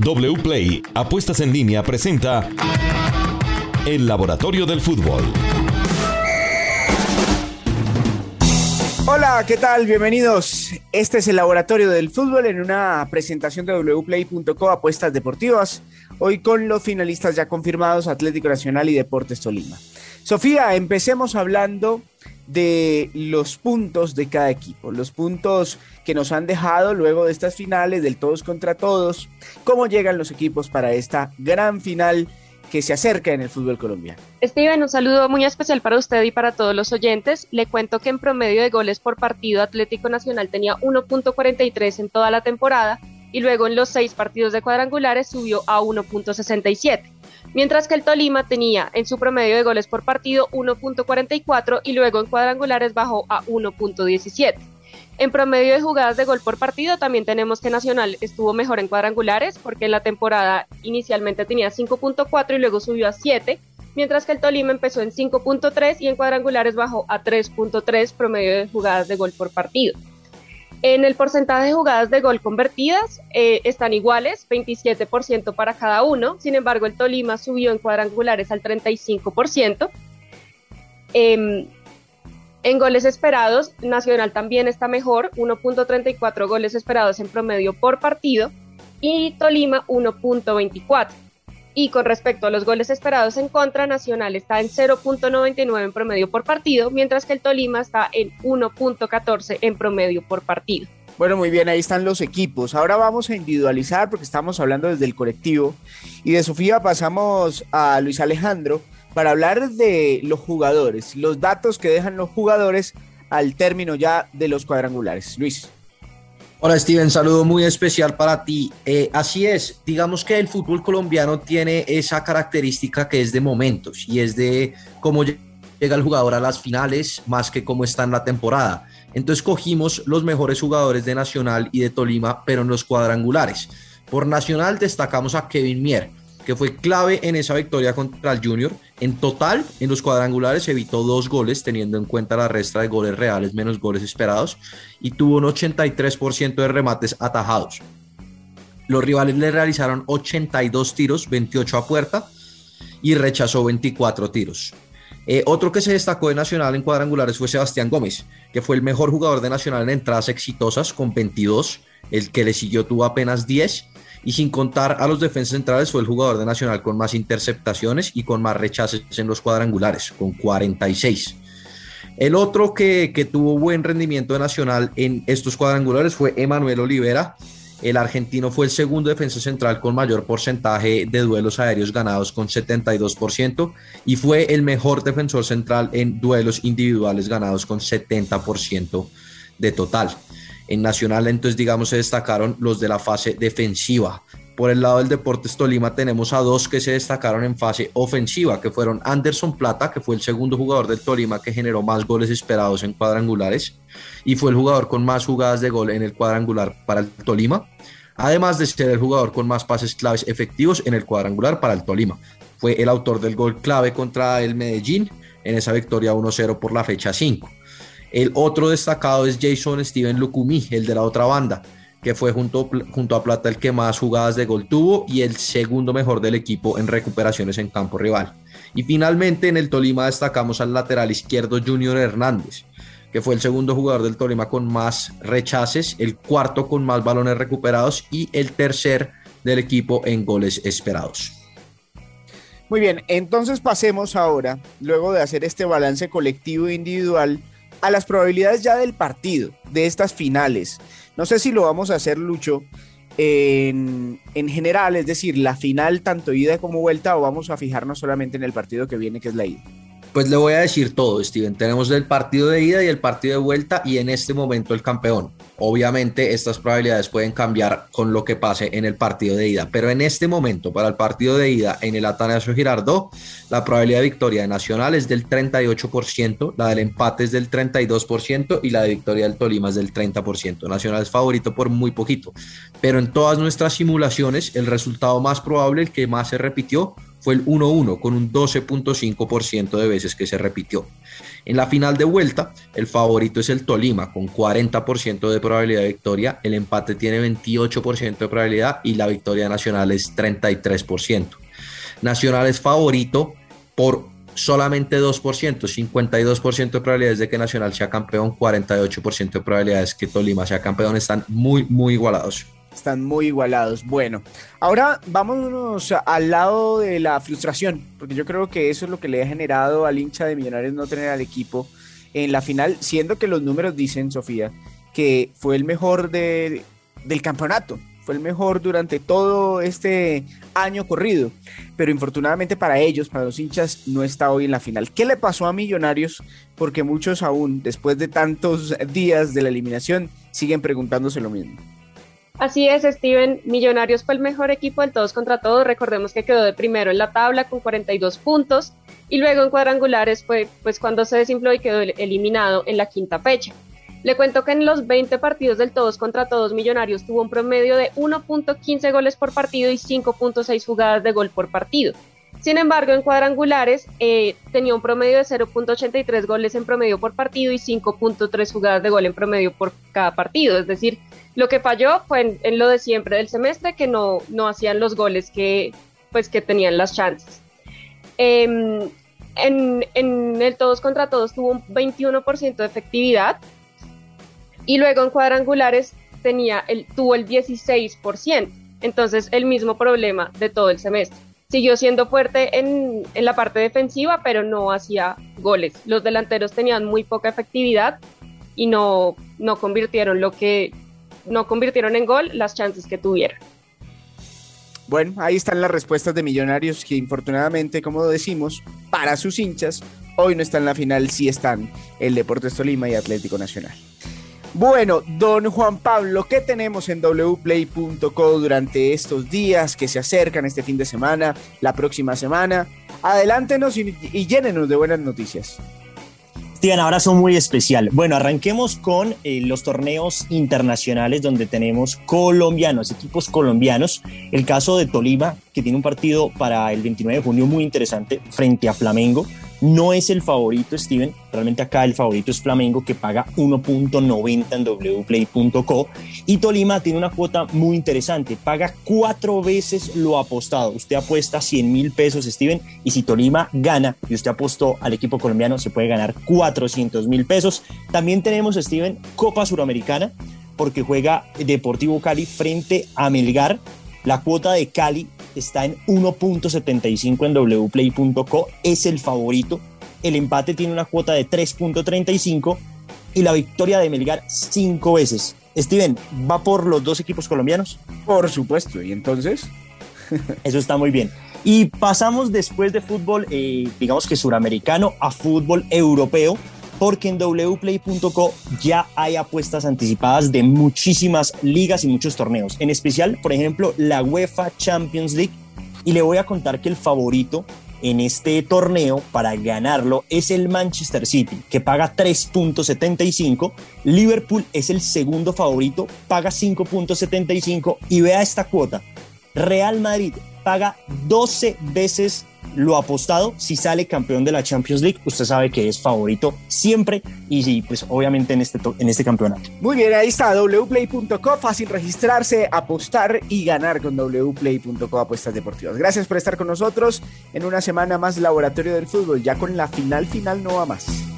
WPLAY Apuestas en línea presenta El Laboratorio del Fútbol. Hola, ¿qué tal? Bienvenidos. Este es el Laboratorio del Fútbol en una presentación de wplay.co Apuestas Deportivas. Hoy con los finalistas ya confirmados Atlético Nacional y Deportes Tolima. Sofía, empecemos hablando de los puntos de cada equipo, los puntos que nos han dejado luego de estas finales del todos contra todos, cómo llegan los equipos para esta gran final que se acerca en el fútbol colombiano. Steven, un saludo muy especial para usted y para todos los oyentes. Le cuento que en promedio de goles por partido Atlético Nacional tenía 1.43 en toda la temporada y luego en los seis partidos de cuadrangulares subió a 1.67 mientras que el Tolima tenía en su promedio de goles por partido 1.44 y luego en cuadrangulares bajó a 1.17. En promedio de jugadas de gol por partido también tenemos que Nacional estuvo mejor en cuadrangulares porque en la temporada inicialmente tenía 5.4 y luego subió a 7, mientras que el Tolima empezó en 5.3 y en cuadrangulares bajó a 3.3 promedio de jugadas de gol por partido. En el porcentaje de jugadas de gol convertidas eh, están iguales, 27% para cada uno. Sin embargo, el Tolima subió en cuadrangulares al 35%. Em, en goles esperados, Nacional también está mejor, 1.34 goles esperados en promedio por partido y Tolima 1.24. Y con respecto a los goles esperados en contra, Nacional está en 0.99 en promedio por partido, mientras que el Tolima está en 1.14 en promedio por partido. Bueno, muy bien, ahí están los equipos. Ahora vamos a individualizar porque estamos hablando desde el colectivo. Y de Sofía pasamos a Luis Alejandro para hablar de los jugadores, los datos que dejan los jugadores al término ya de los cuadrangulares. Luis. Hola Steven, saludo muy especial para ti. Eh, así es, digamos que el fútbol colombiano tiene esa característica que es de momentos y es de cómo llega el jugador a las finales más que cómo está en la temporada. Entonces cogimos los mejores jugadores de Nacional y de Tolima, pero en los cuadrangulares. Por Nacional destacamos a Kevin Mier, que fue clave en esa victoria contra el Junior. En total, en los cuadrangulares evitó dos goles, teniendo en cuenta la resta de goles reales menos goles esperados, y tuvo un 83% de remates atajados. Los rivales le realizaron 82 tiros, 28 a puerta, y rechazó 24 tiros. Eh, otro que se destacó de Nacional en cuadrangulares fue Sebastián Gómez, que fue el mejor jugador de Nacional en entradas exitosas con 22. El que le siguió tuvo apenas 10 y sin contar a los defensas centrales fue el jugador de Nacional con más interceptaciones y con más rechaces en los cuadrangulares, con 46. El otro que, que tuvo buen rendimiento de Nacional en estos cuadrangulares fue Emanuel Olivera. El argentino fue el segundo defensa central con mayor porcentaje de duelos aéreos ganados con 72% y fue el mejor defensor central en duelos individuales ganados con 70% de total. En Nacional, entonces, digamos, se destacaron los de la fase defensiva. Por el lado del Deportes Tolima tenemos a dos que se destacaron en fase ofensiva, que fueron Anderson Plata, que fue el segundo jugador del Tolima que generó más goles esperados en cuadrangulares y fue el jugador con más jugadas de gol en el cuadrangular para el Tolima, además de ser el jugador con más pases claves efectivos en el cuadrangular para el Tolima. Fue el autor del gol clave contra el Medellín en esa victoria 1-0 por la fecha 5. El otro destacado es Jason Steven Lucumí, el de la otra banda, que fue junto, junto a Plata el que más jugadas de gol tuvo y el segundo mejor del equipo en recuperaciones en campo rival. Y finalmente en el Tolima destacamos al lateral izquierdo Junior Hernández, que fue el segundo jugador del Tolima con más rechaces, el cuarto con más balones recuperados y el tercer del equipo en goles esperados. Muy bien, entonces pasemos ahora, luego de hacer este balance colectivo e individual, a las probabilidades ya del partido, de estas finales. No sé si lo vamos a hacer, Lucho, en, en, general, es decir, la final tanto ida como vuelta, o vamos a fijarnos solamente en el partido que viene, que es la ida. Pues le voy a decir todo, Steven. Tenemos el partido de ida y el partido de vuelta y en este momento el campeón. Obviamente estas probabilidades pueden cambiar con lo que pase en el partido de ida, pero en este momento para el partido de ida en el Atanasio Girardot, la probabilidad de victoria de Nacional es del 38%, la del empate es del 32% y la de victoria del Tolima es del 30%. Nacional es favorito por muy poquito, pero en todas nuestras simulaciones el resultado más probable, el que más se repitió, fue el 1-1 con un 12.5% de veces que se repitió. En la final de vuelta, el favorito es el Tolima con 40% de probabilidad de victoria, el empate tiene 28% de probabilidad y la victoria nacional es 33%. Nacional es favorito por solamente 2%, 52% de probabilidades de que Nacional sea campeón, 48% de probabilidades que Tolima sea campeón, están muy, muy igualados. Están muy igualados. Bueno, ahora vámonos al lado de la frustración, porque yo creo que eso es lo que le ha generado al hincha de Millonarios no tener al equipo en la final, siendo que los números dicen, Sofía, que fue el mejor de, del campeonato, fue el mejor durante todo este año corrido, pero infortunadamente para ellos, para los hinchas, no está hoy en la final. ¿Qué le pasó a Millonarios? Porque muchos aún, después de tantos días de la eliminación, siguen preguntándose lo mismo. Así es, Steven. Millonarios fue el mejor equipo del todos contra todos. Recordemos que quedó de primero en la tabla con 42 puntos y luego en cuadrangulares fue pues cuando se desinfló y quedó eliminado en la quinta fecha. Le cuento que en los 20 partidos del todos contra todos Millonarios tuvo un promedio de 1.15 goles por partido y 5.6 jugadas de gol por partido. Sin embargo, en cuadrangulares eh, tenía un promedio de 0.83 goles en promedio por partido y 5.3 jugadas de gol en promedio por cada partido. Es decir, lo que falló fue en, lo de siempre del semestre, que no, no hacían los goles que, pues, que tenían las chances. Em, en, en, el todos contra todos tuvo un 21% de efectividad y luego en cuadrangulares tenía el, tuvo el 16%. Entonces el mismo problema de todo el semestre. Siguió siendo fuerte en, en la parte defensiva, pero no hacía goles. Los delanteros tenían muy poca efectividad y no, no convirtieron lo que no convirtieron en gol las chances que tuvieron. Bueno, ahí están las respuestas de Millonarios que infortunadamente, como decimos, para sus hinchas, hoy no están en la final, sí están el Deportes Tolima y Atlético Nacional. Bueno, don Juan Pablo, ¿qué tenemos en wplay.co durante estos días que se acercan este fin de semana, la próxima semana? Adelántenos y, y llénenos de buenas noticias. Steven, abrazo muy especial. Bueno, arranquemos con eh, los torneos internacionales donde tenemos colombianos, equipos colombianos. El caso de Tolima, que tiene un partido para el 29 de junio muy interesante frente a Flamengo. No es el favorito, Steven. Realmente acá el favorito es Flamengo, que paga 1.90 en wplay.co. Y Tolima tiene una cuota muy interesante. Paga cuatro veces lo apostado. Usted apuesta 100 mil pesos, Steven. Y si Tolima gana y usted apostó al equipo colombiano, se puede ganar 400 mil pesos. También tenemos, Steven, Copa Suramericana, porque juega Deportivo Cali frente a Melgar. La cuota de Cali está en 1.75 en wplay.co, es el favorito. El empate tiene una cuota de 3.35 y la victoria de Melgar cinco veces. Steven, ¿va por los dos equipos colombianos? Por supuesto, ¿y entonces? Eso está muy bien. Y pasamos después de fútbol, eh, digamos que suramericano, a fútbol europeo porque en wplay.co ya hay apuestas anticipadas de muchísimas ligas y muchos torneos, en especial, por ejemplo, la UEFA Champions League. Y le voy a contar que el favorito en este torneo para ganarlo es el Manchester City, que paga 3.75. Liverpool es el segundo favorito, paga 5.75. Y vea esta cuota. Real Madrid paga 12 veces lo apostado si sale campeón de la Champions League. Usted sabe que es favorito siempre y pues obviamente en este, en este campeonato. Muy bien, ahí está wplay.co, fácil registrarse, apostar y ganar con wplay.co apuestas deportivas. Gracias por estar con nosotros en una semana más Laboratorio del Fútbol, ya con la final final no va más.